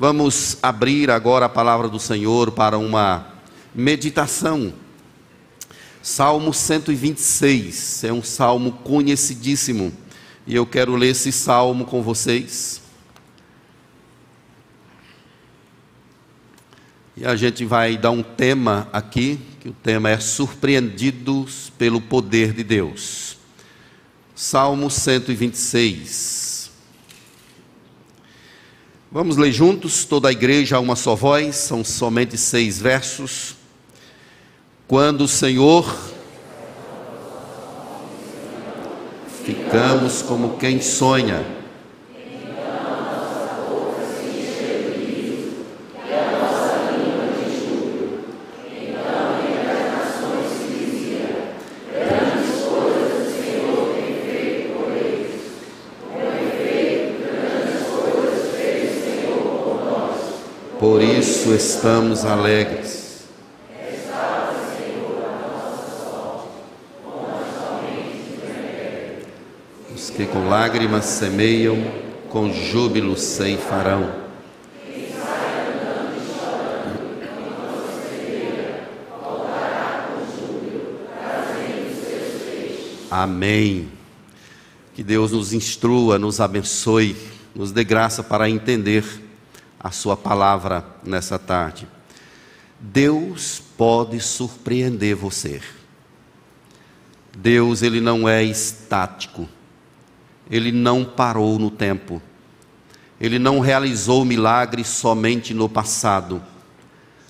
Vamos abrir agora a palavra do Senhor para uma meditação. Salmo 126 é um salmo conhecidíssimo e eu quero ler esse salmo com vocês. E a gente vai dar um tema aqui, que o tema é Surpreendidos pelo Poder de Deus. Salmo 126. Vamos ler juntos, toda a igreja a uma só voz, são somente seis versos. Quando o Senhor, ficamos como quem sonha por isso estamos alegres. Os que com lágrimas semeiam, com júbilo ceifarão. Amém. Que Deus nos instrua, nos abençoe, nos dê graça para entender a sua palavra nessa tarde. Deus pode surpreender você. Deus, ele não é estático. Ele não parou no tempo. Ele não realizou milagres somente no passado.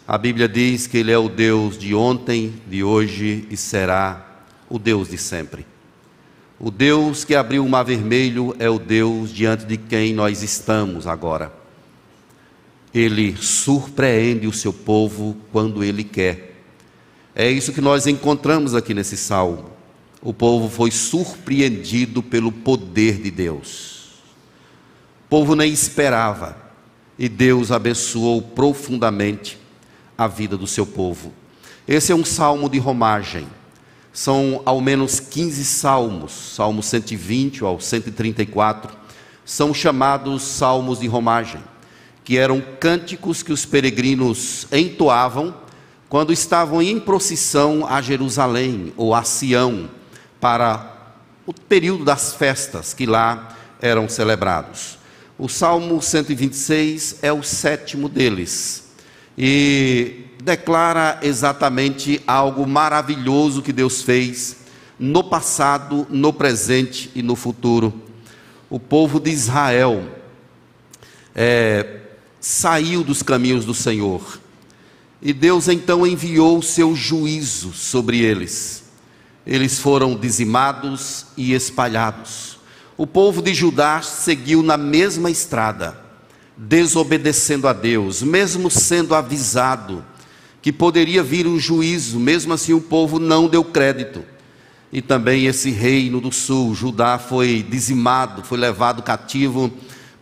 A Bíblia diz que ele é o Deus de ontem, de hoje e será o Deus de sempre. O Deus que abriu o mar vermelho é o Deus diante de quem nós estamos agora ele surpreende o seu povo quando ele quer. É isso que nós encontramos aqui nesse salmo. O povo foi surpreendido pelo poder de Deus. O povo nem esperava, e Deus abençoou profundamente a vida do seu povo. Esse é um salmo de romagem. São ao menos 15 salmos, Salmo 120 ao 134, são chamados salmos de romagem que eram cânticos que os peregrinos entoavam quando estavam em procissão a Jerusalém ou a Sião para o período das festas que lá eram celebrados. O Salmo 126 é o sétimo deles e declara exatamente algo maravilhoso que Deus fez no passado, no presente e no futuro. O povo de Israel é, saiu dos caminhos do Senhor. E Deus então enviou o seu juízo sobre eles. Eles foram dizimados e espalhados. O povo de Judá seguiu na mesma estrada, desobedecendo a Deus, mesmo sendo avisado que poderia vir um juízo, mesmo assim o povo não deu crédito. E também esse reino do sul, Judá, foi dizimado, foi levado cativo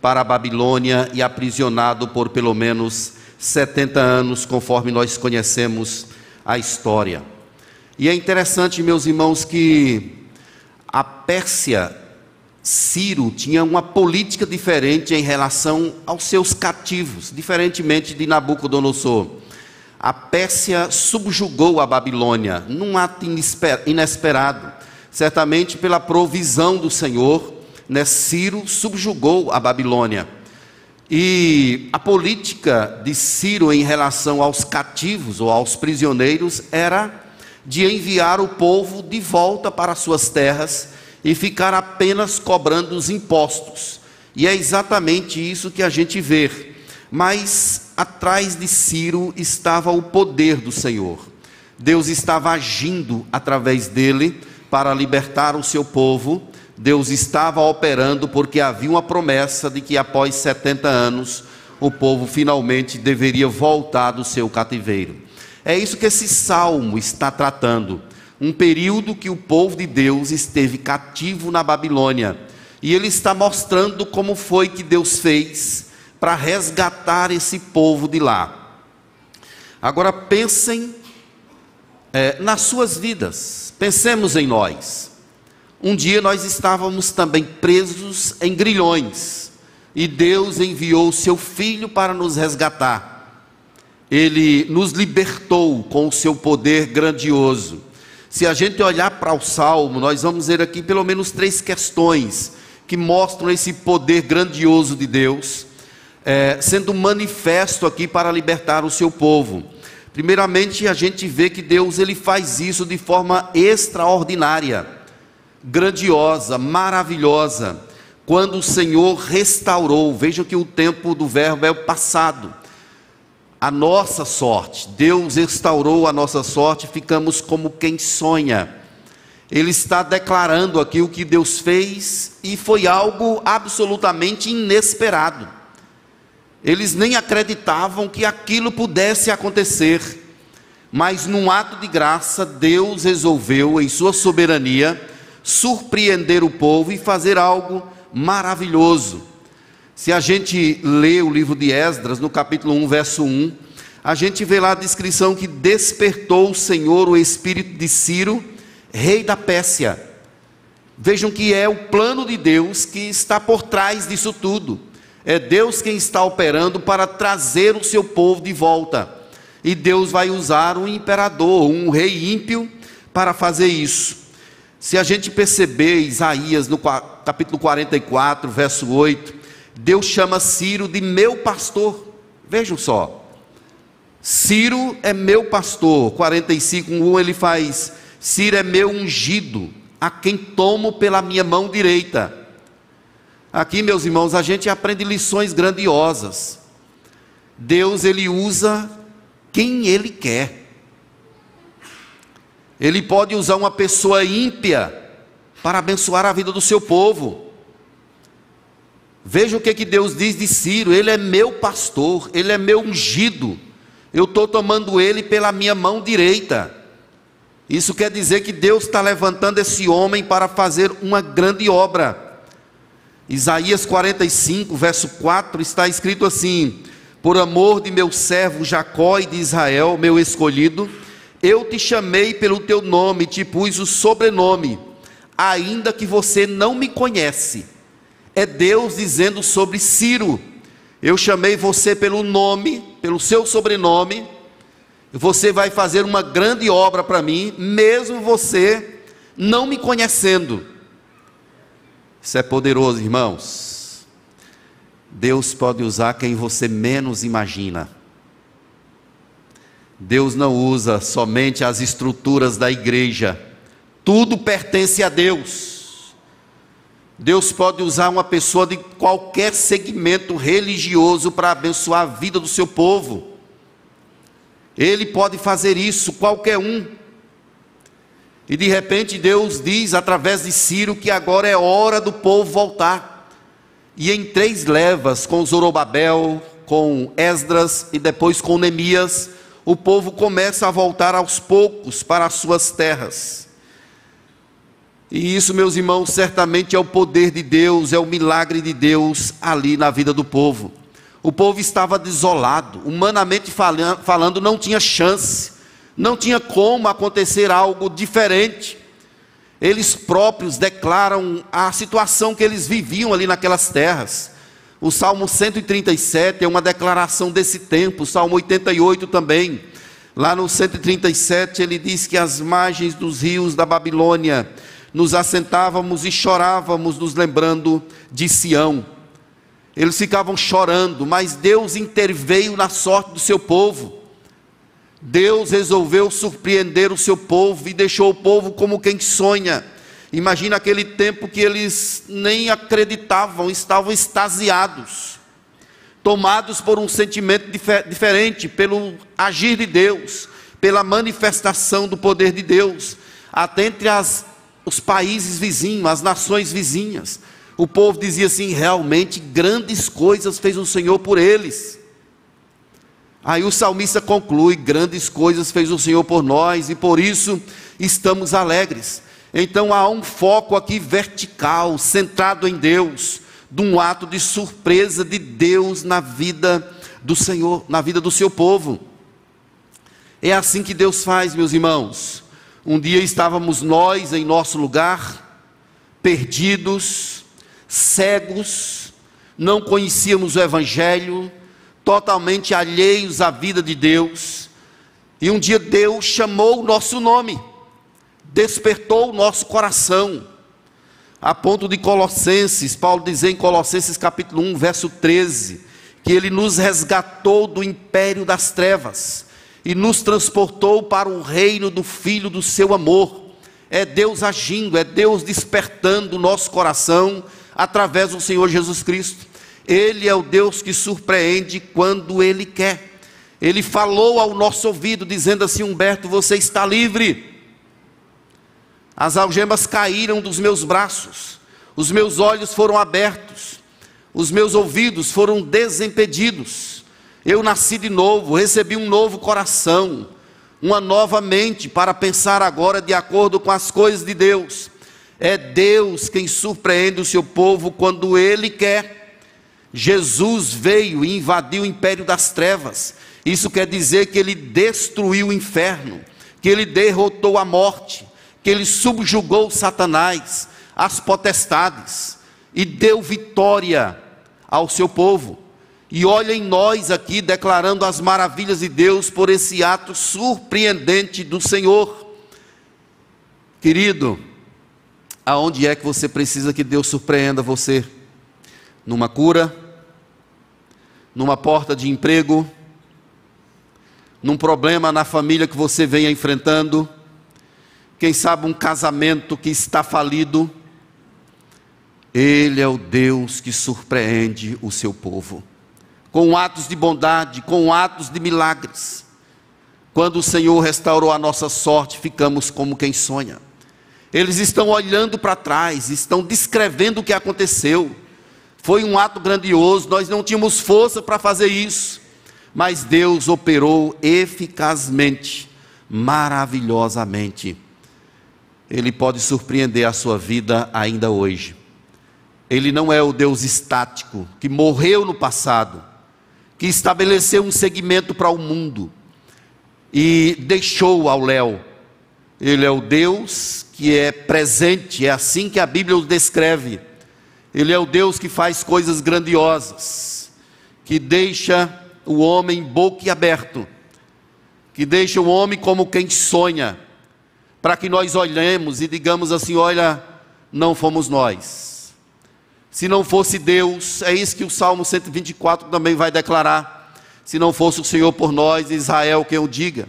para a Babilônia e aprisionado por pelo menos 70 anos, conforme nós conhecemos a história. E é interessante, meus irmãos, que a Pérsia, Ciro, tinha uma política diferente em relação aos seus cativos, diferentemente de Nabucodonosor. A Pérsia subjugou a Babilônia num ato inesperado, certamente pela provisão do Senhor né, Ciro subjugou a Babilônia. E a política de Ciro em relação aos cativos ou aos prisioneiros era de enviar o povo de volta para suas terras e ficar apenas cobrando os impostos. E é exatamente isso que a gente vê. Mas atrás de Ciro estava o poder do Senhor. Deus estava agindo através dele para libertar o seu povo Deus estava operando porque havia uma promessa de que após 70 anos o povo finalmente deveria voltar do seu cativeiro. É isso que esse salmo está tratando. Um período que o povo de Deus esteve cativo na Babilônia. E ele está mostrando como foi que Deus fez para resgatar esse povo de lá. Agora pensem é, nas suas vidas, pensemos em nós. Um dia nós estávamos também presos em grilhões, e Deus enviou seu filho para nos resgatar. Ele nos libertou com o seu poder grandioso. Se a gente olhar para o salmo, nós vamos ver aqui pelo menos três questões que mostram esse poder grandioso de Deus, é, sendo manifesto aqui para libertar o seu povo. Primeiramente, a gente vê que Deus ele faz isso de forma extraordinária, grandiosa, maravilhosa. Quando o Senhor restaurou, veja que o tempo do verbo é o passado. A nossa sorte, Deus restaurou a nossa sorte, ficamos como quem sonha. Ele está declarando aqui o que Deus fez e foi algo absolutamente inesperado. Eles nem acreditavam que aquilo pudesse acontecer, mas num ato de graça, Deus resolveu, em sua soberania, surpreender o povo e fazer algo maravilhoso. Se a gente lê o livro de Esdras, no capítulo 1, verso 1, a gente vê lá a descrição que despertou o Senhor o espírito de Ciro, rei da Pérsia. Vejam que é o plano de Deus que está por trás disso tudo. É Deus quem está operando para trazer o seu povo de volta. E Deus vai usar um imperador, um rei ímpio, para fazer isso. Se a gente perceber Isaías no capítulo 44, verso 8, Deus chama Ciro de meu pastor. Vejam só. Ciro é meu pastor. 45, 1 ele faz: Ciro é meu ungido, a quem tomo pela minha mão direita Aqui, meus irmãos, a gente aprende lições grandiosas. Deus ele usa quem ele quer. Ele pode usar uma pessoa ímpia para abençoar a vida do seu povo. Veja o que, que Deus diz de Ciro: ele é meu pastor, ele é meu ungido. Eu estou tomando ele pela minha mão direita. Isso quer dizer que Deus está levantando esse homem para fazer uma grande obra. Isaías 45, verso 4, está escrito assim: Por amor de meu servo Jacó e de Israel, meu escolhido, eu te chamei pelo teu nome, te pus o sobrenome, ainda que você não me conhece. É Deus dizendo sobre Ciro: Eu chamei você pelo nome, pelo seu sobrenome, você vai fazer uma grande obra para mim, mesmo você não me conhecendo. Isso é poderoso, irmãos. Deus pode usar quem você menos imagina. Deus não usa somente as estruturas da igreja, tudo pertence a Deus. Deus pode usar uma pessoa de qualquer segmento religioso para abençoar a vida do seu povo. Ele pode fazer isso, qualquer um. E de repente Deus diz através de Ciro que agora é hora do povo voltar. E em três levas, com Zorobabel, com Esdras e depois com Neemias, o povo começa a voltar aos poucos para as suas terras. E isso, meus irmãos, certamente é o poder de Deus, é o milagre de Deus ali na vida do povo. O povo estava desolado, humanamente falando, não tinha chance não tinha como acontecer algo diferente. Eles próprios declaram a situação que eles viviam ali naquelas terras. O Salmo 137 é uma declaração desse tempo, o Salmo 88 também. Lá no 137 ele diz que as margens dos rios da Babilônia nos assentávamos e chorávamos, nos lembrando de Sião. Eles ficavam chorando, mas Deus interveio na sorte do seu povo. Deus resolveu surpreender o seu povo e deixou o povo como quem sonha. Imagina aquele tempo que eles nem acreditavam, estavam extasiados, tomados por um sentimento difer diferente, pelo agir de Deus, pela manifestação do poder de Deus, até entre as, os países vizinhos, as nações vizinhas. O povo dizia assim: realmente grandes coisas fez o Senhor por eles. Aí o salmista conclui: grandes coisas fez o Senhor por nós e por isso estamos alegres. Então há um foco aqui vertical, centrado em Deus, de um ato de surpresa de Deus na vida do Senhor, na vida do seu povo. É assim que Deus faz, meus irmãos. Um dia estávamos nós em nosso lugar, perdidos, cegos, não conhecíamos o Evangelho, totalmente alheios à vida de Deus. E um dia Deus chamou o nosso nome, despertou o nosso coração, a ponto de Colossenses, Paulo dizer em Colossenses capítulo 1, verso 13, que ele nos resgatou do império das trevas e nos transportou para o reino do Filho do seu amor. É Deus agindo, é Deus despertando o nosso coração através do Senhor Jesus Cristo. Ele é o Deus que surpreende quando Ele quer. Ele falou ao nosso ouvido, dizendo assim: Humberto, você está livre. As algemas caíram dos meus braços, os meus olhos foram abertos, os meus ouvidos foram desimpedidos. Eu nasci de novo, recebi um novo coração, uma nova mente para pensar agora de acordo com as coisas de Deus. É Deus quem surpreende o seu povo quando Ele quer. Jesus veio e invadiu o império das trevas. Isso quer dizer que Ele destruiu o inferno, que Ele derrotou a morte, que ele subjugou Satanás, as potestades, e deu vitória ao seu povo. E olha em nós aqui declarando as maravilhas de Deus por esse ato surpreendente do Senhor. Querido, aonde é que você precisa que Deus surpreenda você? Numa cura? Numa porta de emprego? Num problema na família que você venha enfrentando? Quem sabe um casamento que está falido. Ele é o Deus que surpreende o seu povo, com atos de bondade, com atos de milagres. Quando o Senhor restaurou a nossa sorte, ficamos como quem sonha. Eles estão olhando para trás, estão descrevendo o que aconteceu. Foi um ato grandioso, nós não tínhamos força para fazer isso, mas Deus operou eficazmente, maravilhosamente ele pode surpreender a sua vida ainda hoje. Ele não é o Deus estático, que morreu no passado, que estabeleceu um segmento para o mundo e deixou ao léu. Ele é o Deus que é presente, é assim que a Bíblia o descreve. Ele é o Deus que faz coisas grandiosas, que deixa o homem boquiaberto, que deixa o homem como quem sonha para que nós olhemos e digamos assim: olha, não fomos nós. Se não fosse Deus, é isso que o Salmo 124 também vai declarar. Se não fosse o Senhor por nós, Israel quem o diga.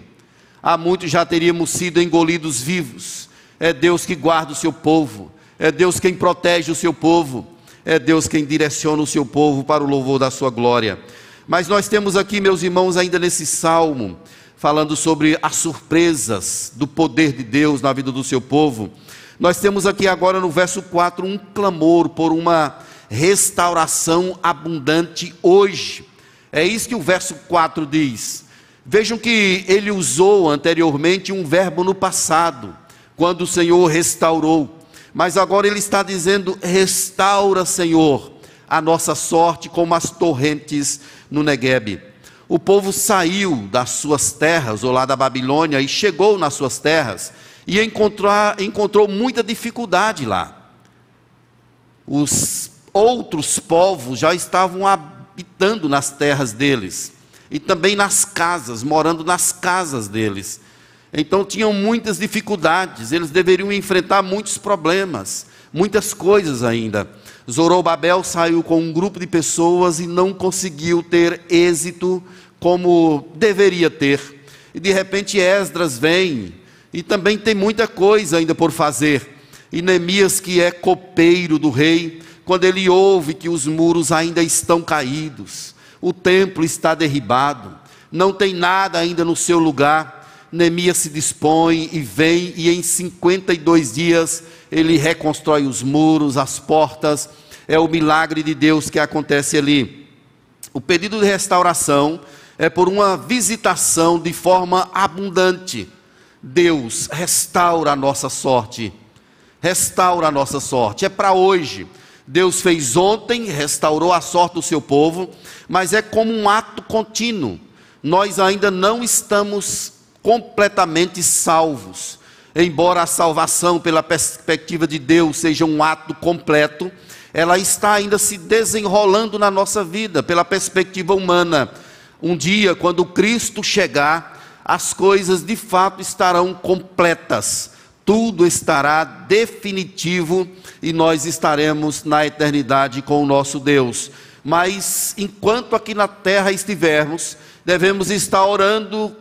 Há muitos já teríamos sido engolidos vivos. É Deus que guarda o seu povo, é Deus quem protege o seu povo, é Deus quem direciona o seu povo para o louvor da sua glória. Mas nós temos aqui, meus irmãos, ainda nesse salmo, falando sobre as surpresas do poder de Deus na vida do seu povo. Nós temos aqui agora no verso 4 um clamor por uma restauração abundante hoje. É isso que o verso 4 diz. Vejam que ele usou anteriormente um verbo no passado, quando o Senhor restaurou. Mas agora ele está dizendo: restaura, Senhor, a nossa sorte como as torrentes no Neguebe o povo saiu das suas terras, ou lá da Babilônia, e chegou nas suas terras, e encontrou, muita dificuldade lá. Os outros povos já estavam habitando nas terras deles, e também nas casas, morando nas casas deles. Então tinham muitas dificuldades, eles deveriam enfrentar muitos problemas, muitas coisas ainda. Zorobabel saiu com um grupo de pessoas e não conseguiu ter êxito como deveria ter. E de repente Esdras vem, e também tem muita coisa ainda por fazer. E Neemias, que é copeiro do rei, quando ele ouve que os muros ainda estão caídos, o templo está derribado, não tem nada ainda no seu lugar, Neemias se dispõe e vem, e em 52 dias ele reconstrói os muros, as portas, é o milagre de Deus que acontece ali. O pedido de restauração é por uma visitação de forma abundante. Deus restaura a nossa sorte. Restaura a nossa sorte. É para hoje. Deus fez ontem, restaurou a sorte do seu povo, mas é como um ato contínuo. Nós ainda não estamos completamente salvos. embora a salvação pela perspectiva de Deus seja um ato completo, ela está ainda se desenrolando na nossa vida pela perspectiva humana. Um dia, quando Cristo chegar, as coisas de fato estarão completas, tudo estará definitivo e nós estaremos na eternidade com o nosso Deus. Mas enquanto aqui na terra estivermos, devemos estar orando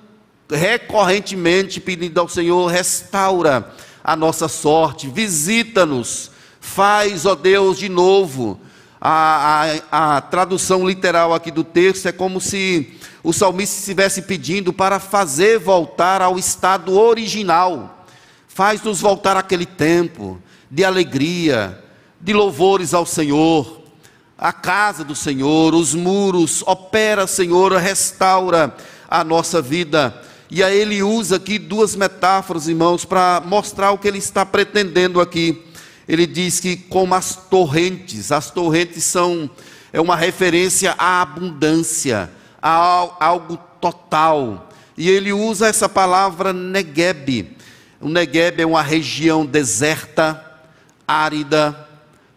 recorrentemente, pedindo ao Senhor: restaura a nossa sorte, visita-nos Faz, ó Deus, de novo. A, a, a, tradução literal aqui do texto é como se o salmista estivesse pedindo para fazer voltar ao estado original. Faz-nos voltar àquele tempo de alegria, de louvores ao Senhor, a casa do Senhor, os muros, opera, Senhor, restaura a nossa vida. E aí ele usa aqui duas metáforas, irmãos, para mostrar o que ele está pretendendo aqui ele diz que como as torrentes, as torrentes são é uma referência à abundância, a algo total. E ele usa essa palavra Negueb. O Negueb é uma região deserta, árida,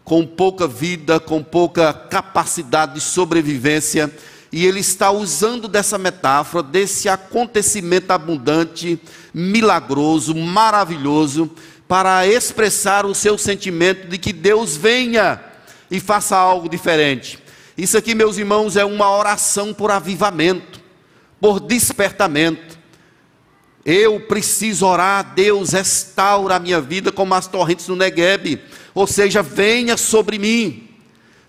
com pouca vida, com pouca capacidade de sobrevivência. E ele está usando dessa metáfora, desse acontecimento abundante, milagroso, maravilhoso, para expressar o seu sentimento de que Deus venha e faça algo diferente. Isso aqui, meus irmãos, é uma oração por avivamento, por despertamento. Eu preciso orar, Deus restaura a minha vida como as torrentes do Negueb, ou seja, venha sobre mim,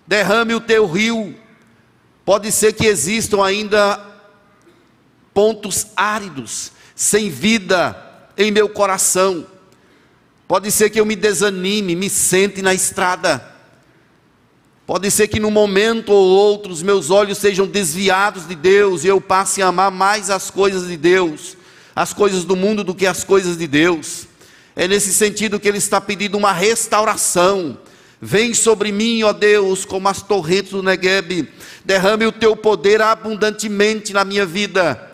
derrame o teu rio. Pode ser que existam ainda pontos áridos, sem vida em meu coração, Pode ser que eu me desanime, me sente na estrada. Pode ser que num momento ou outro os meus olhos sejam desviados de Deus e eu passe a amar mais as coisas de Deus, as coisas do mundo do que as coisas de Deus. É nesse sentido que ele está pedindo uma restauração. Vem sobre mim, ó Deus, como as torrentes do Negueb, derrame o teu poder abundantemente na minha vida.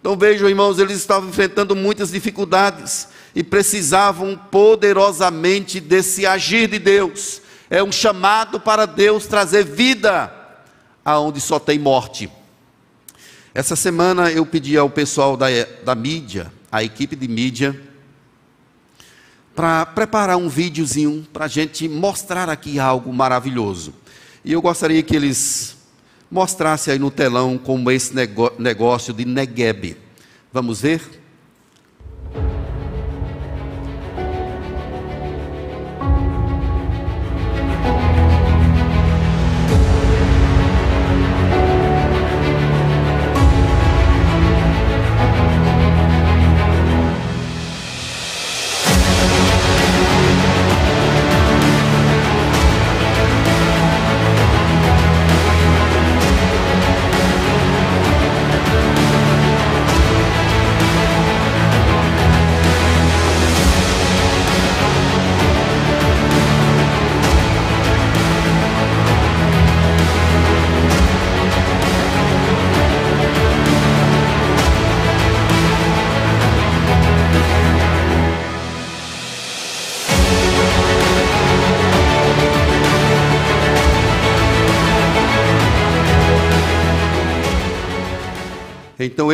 Então vejam, irmãos, eles estavam enfrentando muitas dificuldades e precisavam poderosamente desse agir de Deus. É um chamado para Deus trazer vida aonde só tem morte. Essa semana eu pedi ao pessoal da, da mídia, a equipe de mídia, para preparar um videozinho para a gente mostrar aqui algo maravilhoso. E eu gostaria que eles mostrassem aí no telão como esse negócio de Negueb. Vamos ver?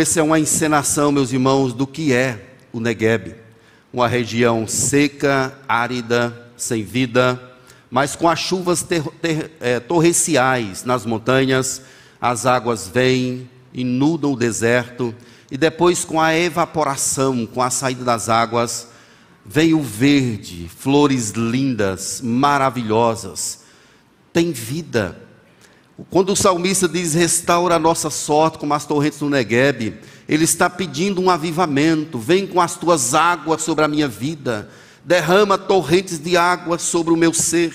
Essa é uma encenação, meus irmãos, do que é o Negueb. Uma região seca, árida, sem vida, mas com as chuvas ter, ter, é, torrenciais nas montanhas, as águas vêm, inundam o deserto, e depois, com a evaporação, com a saída das águas, vem o verde, flores lindas, maravilhosas, tem vida. Quando o salmista diz restaura a nossa sorte como as torrentes do Negueb, ele está pedindo um avivamento. Vem com as tuas águas sobre a minha vida, derrama torrentes de água sobre o meu ser,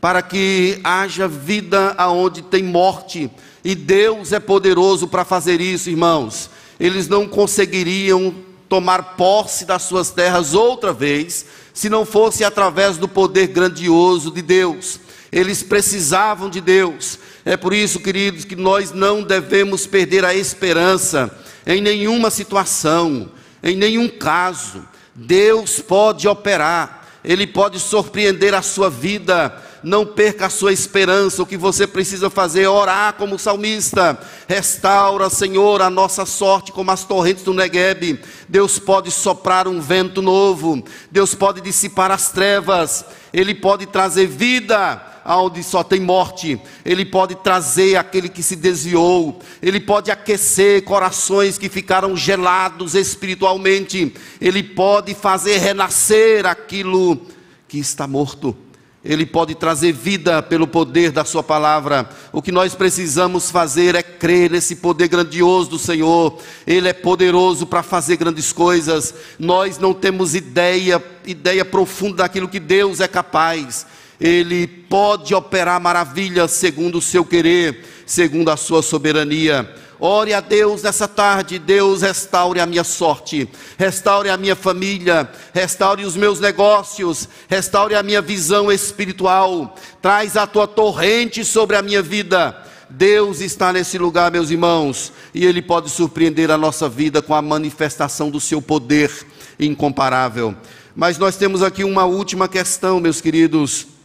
para que haja vida aonde tem morte. E Deus é poderoso para fazer isso, irmãos. Eles não conseguiriam tomar posse das suas terras outra vez, se não fosse através do poder grandioso de Deus. Eles precisavam de Deus. É por isso, queridos, que nós não devemos perder a esperança em nenhuma situação, em nenhum caso. Deus pode operar, Ele pode surpreender a sua vida. Não perca a sua esperança. O que você precisa fazer é orar como salmista. Restaura, Senhor, a nossa sorte como as torrentes do Negueb. Deus pode soprar um vento novo. Deus pode dissipar as trevas. Ele pode trazer vida onde só tem morte, Ele pode trazer aquele que se desviou, Ele pode aquecer corações que ficaram gelados espiritualmente, Ele pode fazer renascer aquilo que está morto. Ele pode trazer vida pelo poder da Sua palavra. O que nós precisamos fazer é crer nesse poder grandioso do Senhor. Ele é poderoso para fazer grandes coisas. Nós não temos ideia, ideia profunda daquilo que Deus é capaz. Ele pode operar maravilhas segundo o seu querer, segundo a sua soberania. Ore a Deus nessa tarde, Deus restaure a minha sorte, restaure a minha família, restaure os meus negócios, restaure a minha visão espiritual, traz a tua torrente sobre a minha vida. Deus está nesse lugar, meus irmãos, e Ele pode surpreender a nossa vida com a manifestação do seu poder incomparável. Mas nós temos aqui uma última questão, meus queridos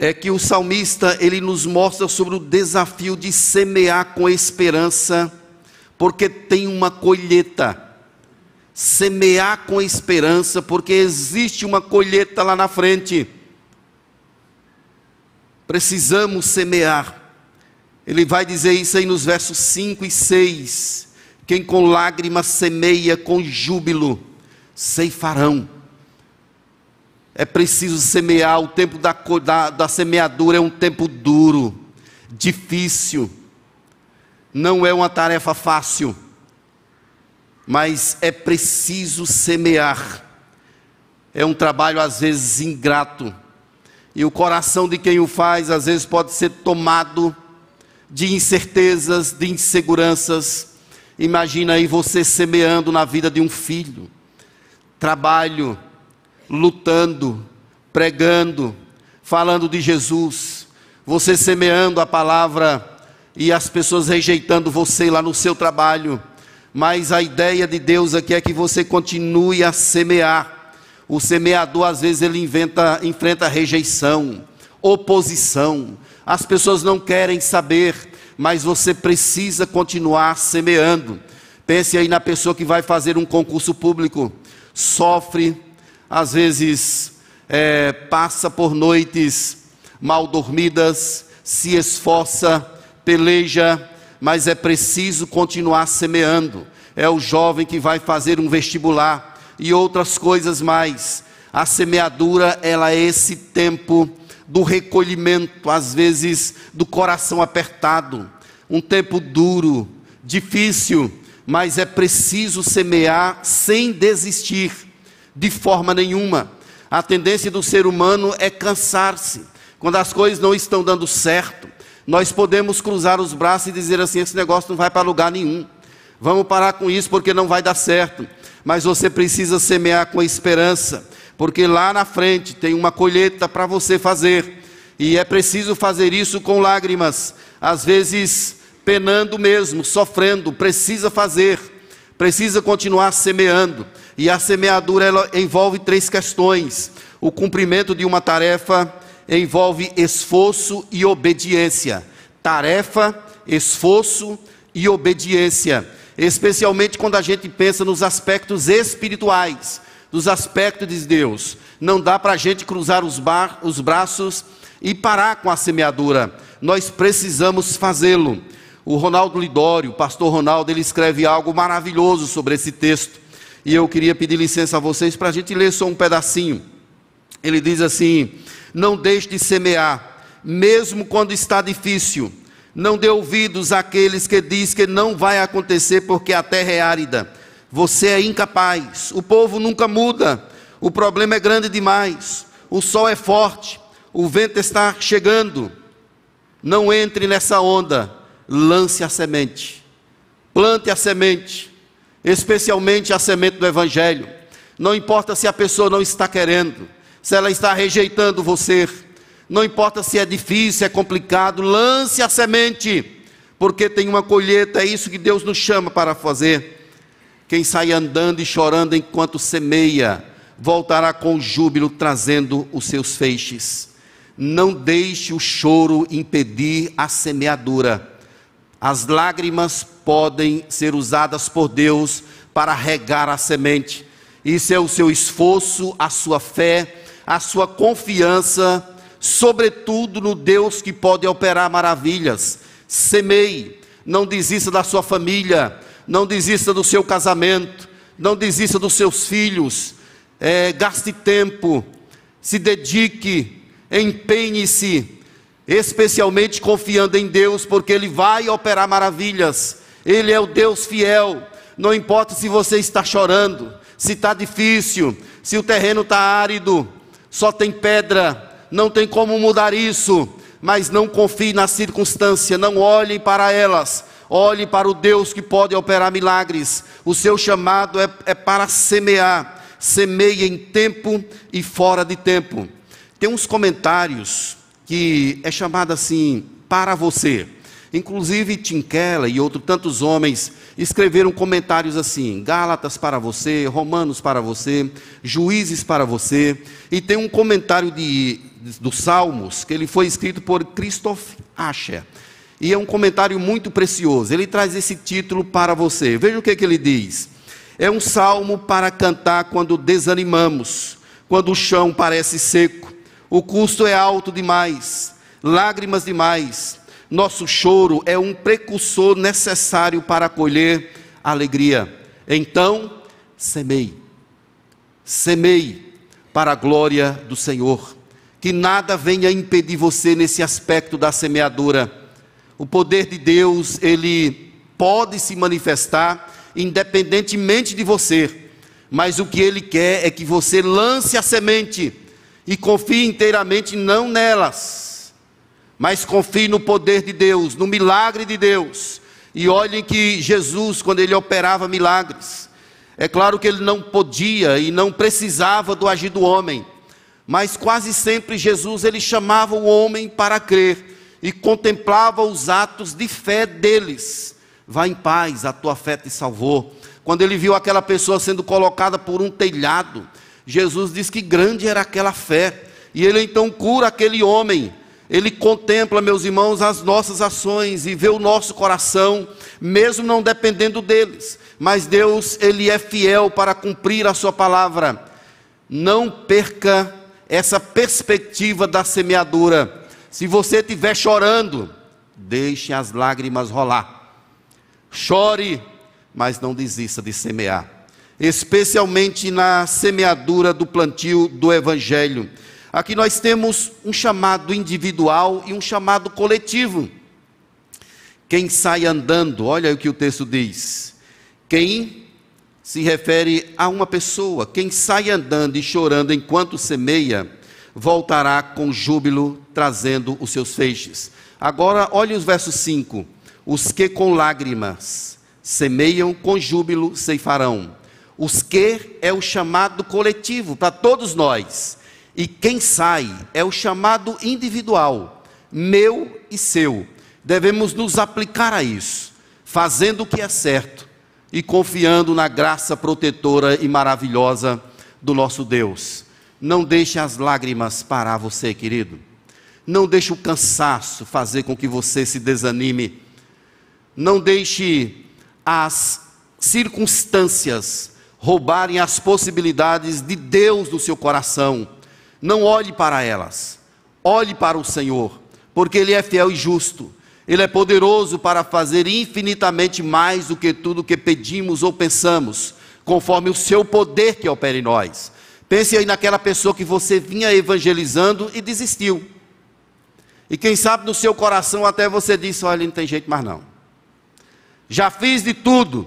é que o salmista ele nos mostra sobre o desafio de semear com esperança, porque tem uma colheita. Semear com esperança, porque existe uma colheita lá na frente. Precisamos semear. Ele vai dizer isso aí nos versos 5 e 6. Quem com lágrimas semeia, com júbilo ceifarão. É preciso semear, o tempo da, da, da semeadura é um tempo duro, difícil, não é uma tarefa fácil, mas é preciso semear. É um trabalho às vezes ingrato, e o coração de quem o faz às vezes pode ser tomado de incertezas, de inseguranças. Imagina aí você semeando na vida de um filho, trabalho, lutando, pregando, falando de Jesus, você semeando a palavra e as pessoas rejeitando você lá no seu trabalho. Mas a ideia de Deus aqui é que você continue a semear. O semeador às vezes ele inventa, enfrenta rejeição, oposição. As pessoas não querem saber, mas você precisa continuar semeando. Pense aí na pessoa que vai fazer um concurso público, sofre às vezes é, passa por noites mal dormidas, se esforça, peleja, mas é preciso continuar semeando. É o jovem que vai fazer um vestibular e outras coisas mais. A semeadura, ela é esse tempo do recolhimento, às vezes do coração apertado, um tempo duro, difícil, mas é preciso semear sem desistir de forma nenhuma. A tendência do ser humano é cansar-se. Quando as coisas não estão dando certo, nós podemos cruzar os braços e dizer assim: esse negócio não vai para lugar nenhum. Vamos parar com isso porque não vai dar certo. Mas você precisa semear com esperança, porque lá na frente tem uma colheita para você fazer. E é preciso fazer isso com lágrimas, às vezes penando mesmo, sofrendo, precisa fazer, precisa continuar semeando. E a semeadura ela envolve três questões. O cumprimento de uma tarefa envolve esforço e obediência. Tarefa, esforço e obediência. Especialmente quando a gente pensa nos aspectos espirituais, dos aspectos de Deus. Não dá para a gente cruzar os, bar, os braços e parar com a semeadura. Nós precisamos fazê-lo. O Ronaldo Lidório, o pastor Ronaldo, ele escreve algo maravilhoso sobre esse texto e eu queria pedir licença a vocês para a gente ler só um pedacinho. Ele diz assim: Não deixe de semear, mesmo quando está difícil. Não dê ouvidos àqueles que diz que não vai acontecer porque a terra é árida. Você é incapaz. O povo nunca muda. O problema é grande demais. O sol é forte. O vento está chegando. Não entre nessa onda. Lance a semente. Plante a semente especialmente a semente do Evangelho. Não importa se a pessoa não está querendo, se ela está rejeitando você, não importa se é difícil, é complicado, lance a semente, porque tem uma colheita, é isso que Deus nos chama para fazer. Quem sai andando e chorando enquanto semeia, voltará com júbilo trazendo os seus feixes. Não deixe o choro impedir a semeadura. As lágrimas podem ser usadas por Deus para regar a semente. Isso é o seu esforço, a sua fé, a sua confiança, sobretudo no Deus que pode operar maravilhas. Semeie, não desista da sua família, não desista do seu casamento, não desista dos seus filhos. É, gaste tempo, se dedique, empenhe-se, especialmente confiando em Deus, porque Ele vai operar maravilhas. Ele é o Deus fiel. Não importa se você está chorando, se está difícil, se o terreno está árido, só tem pedra, não tem como mudar isso. Mas não confie na circunstância, não olhe para elas, olhe para o Deus que pode operar milagres. O seu chamado é, é para semear, semeie em tempo e fora de tempo. Tem uns comentários que é chamado assim, para você. Inclusive Tim Keller e outros tantos homens escreveram comentários assim: Gálatas para você, Romanos para você, Juízes para você. E tem um comentário de, dos Salmos que ele foi escrito por Christoph Asher. E é um comentário muito precioso. Ele traz esse título para você. Veja o que, que ele diz. É um salmo para cantar quando desanimamos, quando o chão parece seco o custo é alto demais, lágrimas demais. Nosso choro é um precursor necessário para colher alegria. Então, semei. Semei para a glória do Senhor. Que nada venha impedir você nesse aspecto da semeadura. O poder de Deus, ele pode se manifestar independentemente de você, mas o que ele quer é que você lance a semente e confie inteiramente não nelas, mas confie no poder de Deus, no milagre de Deus. E olhem que Jesus, quando ele operava milagres, é claro que ele não podia e não precisava do agir do homem, mas quase sempre Jesus ele chamava o homem para crer e contemplava os atos de fé deles. Vá em paz, a tua fé te salvou. Quando ele viu aquela pessoa sendo colocada por um telhado, Jesus diz que grande era aquela fé, e ele então cura aquele homem. Ele contempla, meus irmãos, as nossas ações e vê o nosso coração, mesmo não dependendo deles. Mas Deus, ele é fiel para cumprir a sua palavra. Não perca essa perspectiva da semeadura. Se você estiver chorando, deixe as lágrimas rolar. Chore, mas não desista de semear especialmente na semeadura do plantio do Evangelho. Aqui nós temos um chamado individual e um chamado coletivo. Quem sai andando, olha o que o texto diz. Quem se refere a uma pessoa, quem sai andando e chorando enquanto semeia, voltará com júbilo trazendo os seus feixes. Agora, olhe os versos 5. Os que com lágrimas semeiam, com júbilo ceifarão. Os que é o chamado coletivo para todos nós. E quem sai é o chamado individual, meu e seu. Devemos nos aplicar a isso, fazendo o que é certo e confiando na graça protetora e maravilhosa do nosso Deus. Não deixe as lágrimas parar você, querido. Não deixe o cansaço fazer com que você se desanime. Não deixe as circunstâncias roubarem as possibilidades de Deus do seu coração. Não olhe para elas, olhe para o Senhor, porque Ele é fiel e justo. Ele é poderoso para fazer infinitamente mais do que tudo que pedimos ou pensamos, conforme o seu poder que opera em nós. Pense aí naquela pessoa que você vinha evangelizando e desistiu. E quem sabe no seu coração até você disse: Olha, não tem jeito mais não. Já fiz de tudo,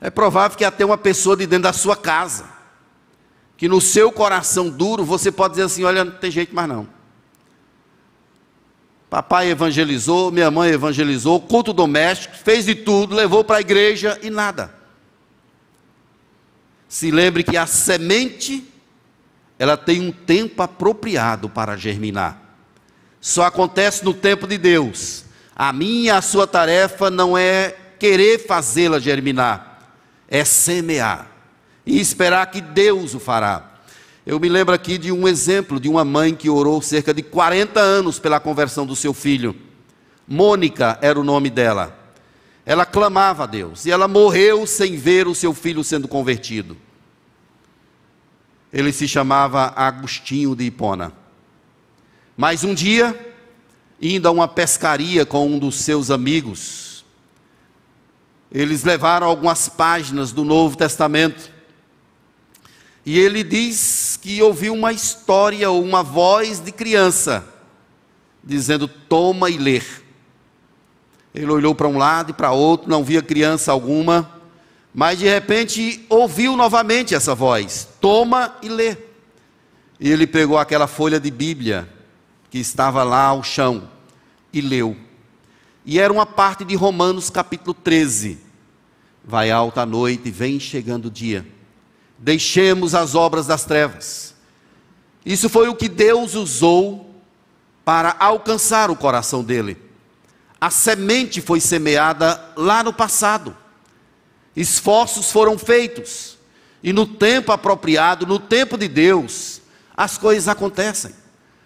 é provável que até uma pessoa de dentro da sua casa, que no seu coração duro você pode dizer assim: olha, não tem jeito mais não. Papai evangelizou, minha mãe evangelizou, culto doméstico, fez de tudo, levou para a igreja e nada. Se lembre que a semente, ela tem um tempo apropriado para germinar. Só acontece no tempo de Deus. A minha, a sua tarefa não é querer fazê-la germinar, é semear e esperar que Deus o fará. Eu me lembro aqui de um exemplo de uma mãe que orou cerca de 40 anos pela conversão do seu filho. Mônica era o nome dela. Ela clamava a Deus e ela morreu sem ver o seu filho sendo convertido. Ele se chamava Agostinho de Hipona. Mas um dia, indo a uma pescaria com um dos seus amigos, eles levaram algumas páginas do Novo Testamento. E ele diz que ouviu uma história uma voz de criança dizendo: Toma e lê. Ele olhou para um lado e para outro, não via criança alguma, mas de repente ouviu novamente essa voz: Toma e lê. E ele pegou aquela folha de Bíblia que estava lá ao chão e leu. E era uma parte de Romanos capítulo 13. Vai alta a noite, vem chegando o dia. Deixemos as obras das trevas. Isso foi o que Deus usou para alcançar o coração dele. A semente foi semeada lá no passado. Esforços foram feitos. E no tempo apropriado, no tempo de Deus, as coisas acontecem.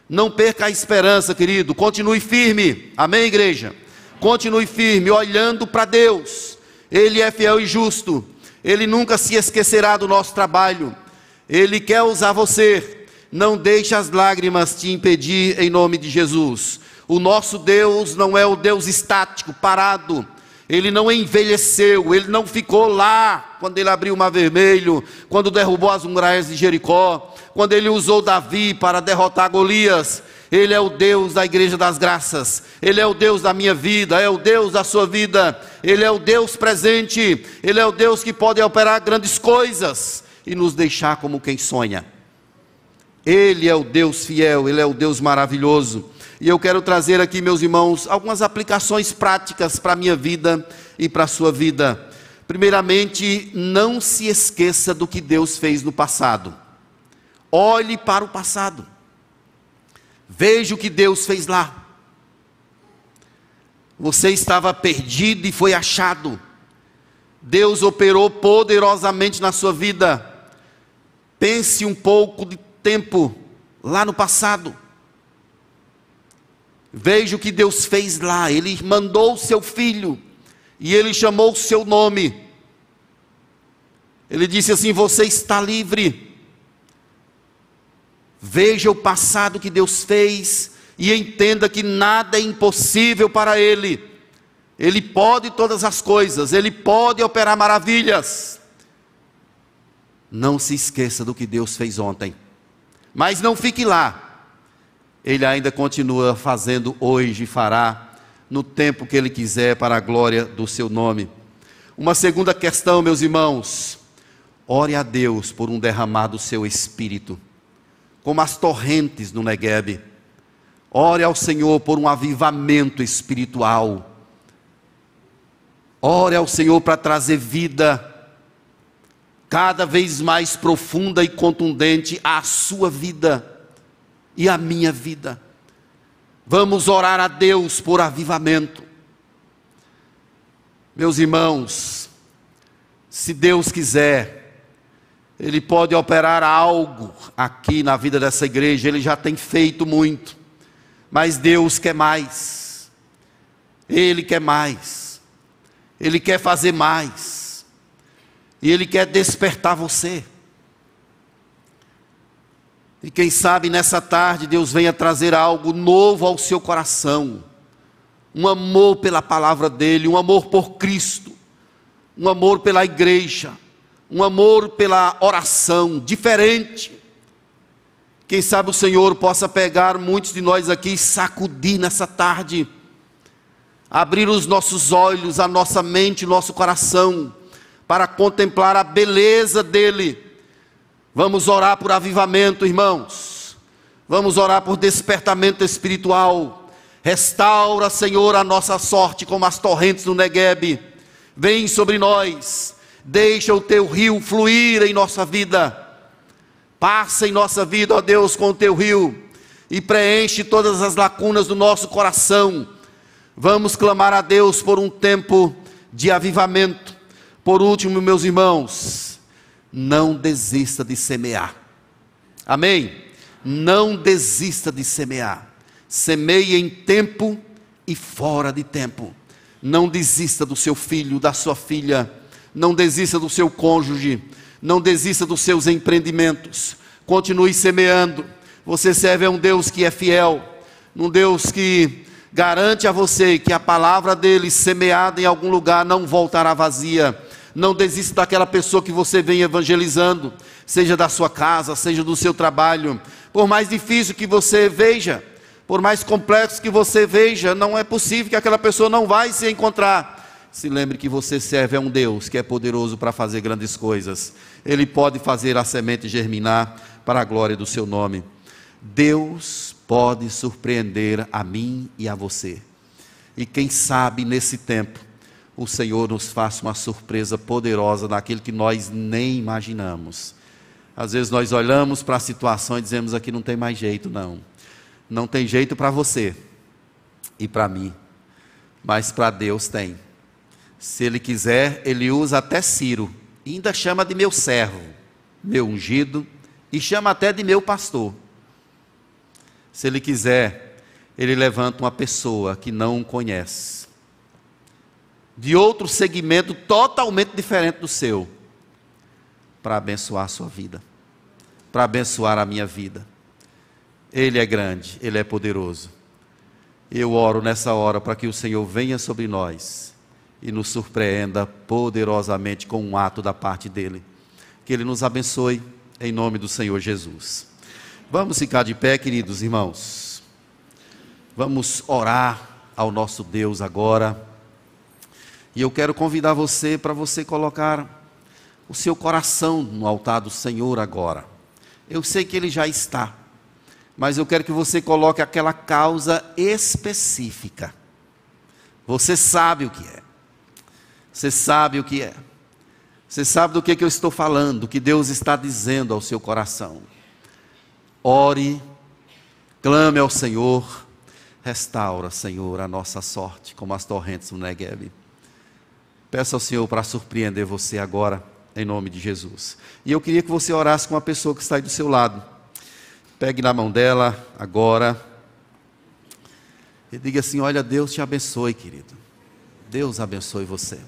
Não perca a esperança, querido. Continue firme. Amém, igreja? Continue firme, olhando para Deus. Ele é fiel e justo. Ele nunca se esquecerá do nosso trabalho. Ele quer usar você. Não deixe as lágrimas te impedir em nome de Jesus. O nosso Deus não é o Deus estático, parado. Ele não envelheceu, ele não ficou lá quando ele abriu o mar vermelho, quando derrubou as muralhas de Jericó, quando ele usou Davi para derrotar Golias. Ele é o Deus da igreja das graças, Ele é o Deus da minha vida, é o Deus da sua vida, Ele é o Deus presente, Ele é o Deus que pode operar grandes coisas e nos deixar como quem sonha. Ele é o Deus fiel, Ele é o Deus maravilhoso. E eu quero trazer aqui, meus irmãos, algumas aplicações práticas para a minha vida e para a sua vida. Primeiramente, não se esqueça do que Deus fez no passado. Olhe para o passado. Veja o que Deus fez lá. Você estava perdido e foi achado. Deus operou poderosamente na sua vida. Pense um pouco de tempo lá no passado. Veja o que Deus fez lá. Ele mandou o seu filho e ele chamou o seu nome. Ele disse assim: Você está livre. Veja o passado que Deus fez e entenda que nada é impossível para Ele. Ele pode todas as coisas, Ele pode operar maravilhas. Não se esqueça do que Deus fez ontem, mas não fique lá ele ainda continua fazendo hoje e fará no tempo que ele quiser para a glória do seu nome. Uma segunda questão, meus irmãos, ore a Deus por um derramado seu espírito, como as torrentes no Negueb. Ore ao Senhor por um avivamento espiritual. Ore ao Senhor para trazer vida cada vez mais profunda e contundente à sua vida e a minha vida. Vamos orar a Deus por avivamento. Meus irmãos, se Deus quiser, Ele pode operar algo aqui na vida dessa igreja, Ele já tem feito muito, mas Deus quer mais, Ele quer mais, Ele quer fazer mais, e Ele quer despertar você. E quem sabe nessa tarde Deus venha trazer algo novo ao seu coração. Um amor pela palavra dEle, um amor por Cristo, um amor pela igreja, um amor pela oração, diferente. Quem sabe o Senhor possa pegar muitos de nós aqui e sacudir nessa tarde, abrir os nossos olhos, a nossa mente, o nosso coração, para contemplar a beleza dEle Vamos orar por avivamento, irmãos. Vamos orar por despertamento espiritual. Restaura, Senhor, a nossa sorte como as torrentes do Negueb. Vem sobre nós. Deixa o teu rio fluir em nossa vida. Passa em nossa vida, ó Deus, com o teu rio e preenche todas as lacunas do nosso coração. Vamos clamar a Deus por um tempo de avivamento. Por último, meus irmãos, não desista de semear. Amém? Não desista de semear. Semeie em tempo e fora de tempo. Não desista do seu filho, da sua filha. Não desista do seu cônjuge. Não desista dos seus empreendimentos. Continue semeando. Você serve a um Deus que é fiel, um Deus que garante a você que a palavra dele semeada em algum lugar não voltará vazia. Não desista daquela pessoa que você vem evangelizando, seja da sua casa, seja do seu trabalho. Por mais difícil que você veja, por mais complexo que você veja, não é possível que aquela pessoa não vai se encontrar. Se lembre que você serve a um Deus que é poderoso para fazer grandes coisas. Ele pode fazer a semente germinar para a glória do seu nome. Deus pode surpreender a mim e a você. E quem sabe nesse tempo o Senhor nos faça uma surpresa poderosa naquilo que nós nem imaginamos. Às vezes nós olhamos para a situação e dizemos aqui não tem mais jeito não. Não tem jeito para você e para mim, mas para Deus tem. Se Ele quiser, Ele usa até Ciro, e ainda chama de meu servo, meu ungido, e chama até de meu pastor. Se Ele quiser, Ele levanta uma pessoa que não conhece, de outro segmento totalmente diferente do seu, para abençoar a sua vida, para abençoar a minha vida. Ele é grande, Ele é poderoso. Eu oro nessa hora para que o Senhor venha sobre nós e nos surpreenda poderosamente com um ato da parte dEle. Que Ele nos abençoe, em nome do Senhor Jesus. Vamos ficar de pé, queridos irmãos. Vamos orar ao nosso Deus agora. E eu quero convidar você para você colocar o seu coração no altar do Senhor agora. Eu sei que ele já está mas eu quero que você coloque aquela causa específica. Você sabe o que é. Você sabe o que é. Você sabe do que, que eu estou falando, do que Deus está dizendo ao seu coração. Ore, clame ao Senhor, restaura, Senhor, a nossa sorte, como as torrentes do Negev. Peça ao Senhor para surpreender você agora, em nome de Jesus. E eu queria que você orasse com a pessoa que está aí do seu lado. Pegue na mão dela agora. E diga assim: Olha, Deus te abençoe, querido. Deus abençoe você.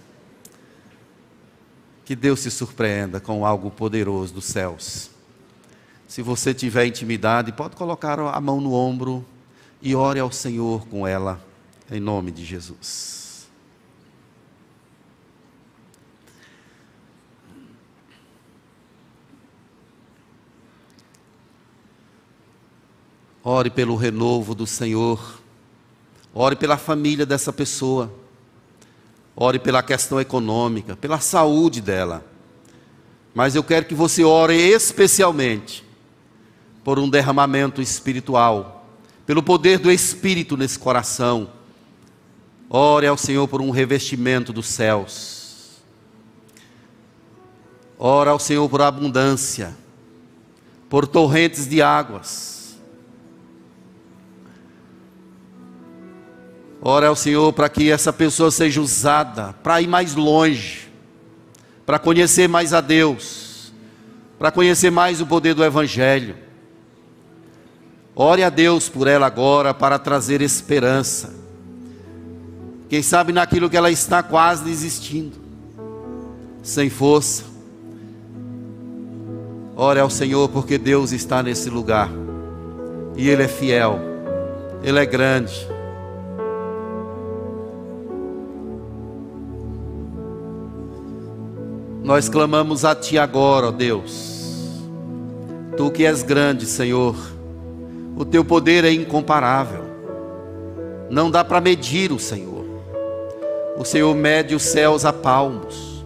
Que Deus te surpreenda com algo poderoso dos céus. Se você tiver intimidade, pode colocar a mão no ombro e ore ao Senhor com ela, em nome de Jesus. Ore pelo renovo do Senhor. Ore pela família dessa pessoa. Ore pela questão econômica, pela saúde dela. Mas eu quero que você ore especialmente por um derramamento espiritual, pelo poder do Espírito nesse coração. Ore ao Senhor por um revestimento dos céus. Ore ao Senhor por abundância, por torrentes de águas Ora ao Senhor para que essa pessoa seja usada para ir mais longe, para conhecer mais a Deus, para conhecer mais o poder do Evangelho. Ore a Deus por ela agora para trazer esperança. Quem sabe naquilo que ela está quase desistindo, sem força. Ore ao Senhor porque Deus está nesse lugar e Ele é fiel, Ele é grande. Nós clamamos a Ti agora, ó Deus. Tu que és grande, Senhor, o Teu poder é incomparável. Não dá para medir o Senhor. O Senhor mede os céus a palmos.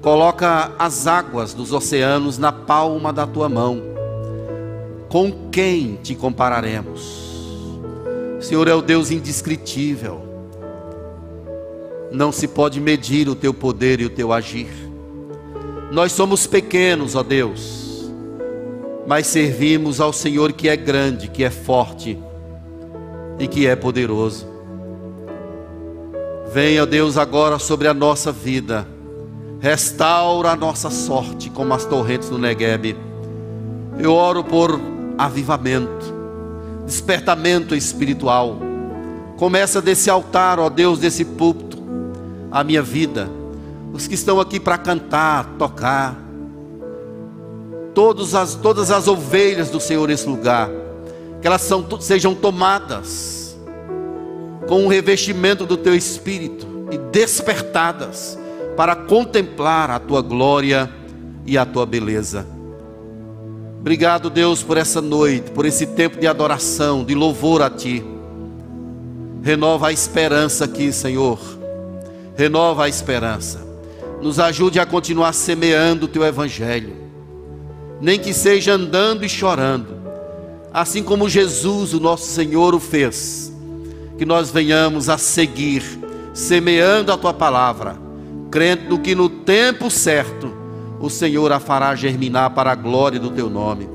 Coloca as águas dos oceanos na palma da tua mão. Com quem te compararemos? O Senhor é o Deus indescritível. Não se pode medir o teu poder e o teu agir. Nós somos pequenos, ó Deus, mas servimos ao Senhor que é grande, que é forte e que é poderoso. Venha, Deus, agora sobre a nossa vida. Restaura a nossa sorte como as torrentes do Negueb. Eu oro por avivamento, despertamento espiritual. Começa desse altar, ó Deus, desse púlpito, a minha vida. Os que estão aqui para cantar, tocar. Todas as, todas as ovelhas do Senhor nesse lugar. Que elas são, sejam tomadas com o revestimento do teu espírito e despertadas para contemplar a tua glória e a tua beleza. Obrigado, Deus, por essa noite, por esse tempo de adoração, de louvor a Ti. Renova a esperança aqui, Senhor. Renova a esperança. Nos ajude a continuar semeando o Teu Evangelho, nem que seja andando e chorando, assim como Jesus, o nosso Senhor, o fez. Que nós venhamos a seguir, semeando a Tua palavra, crendo que no tempo certo o Senhor a fará germinar para a glória do teu nome.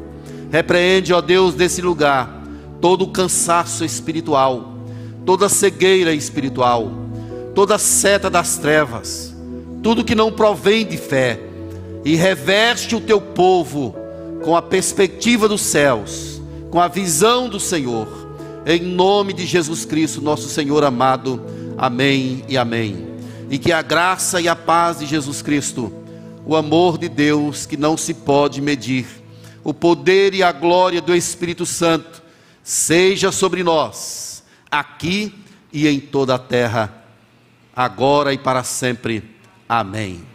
Repreende, ó Deus, desse lugar todo o cansaço espiritual, toda cegueira espiritual, toda seta das trevas, tudo que não provém de fé, e reveste o teu povo com a perspectiva dos céus, com a visão do Senhor, em nome de Jesus Cristo, nosso Senhor amado. Amém e amém. E que a graça e a paz de Jesus Cristo o amor de Deus que não se pode medir, o poder e a glória do Espírito Santo, seja sobre nós, aqui e em toda a terra, agora e para sempre. Amém.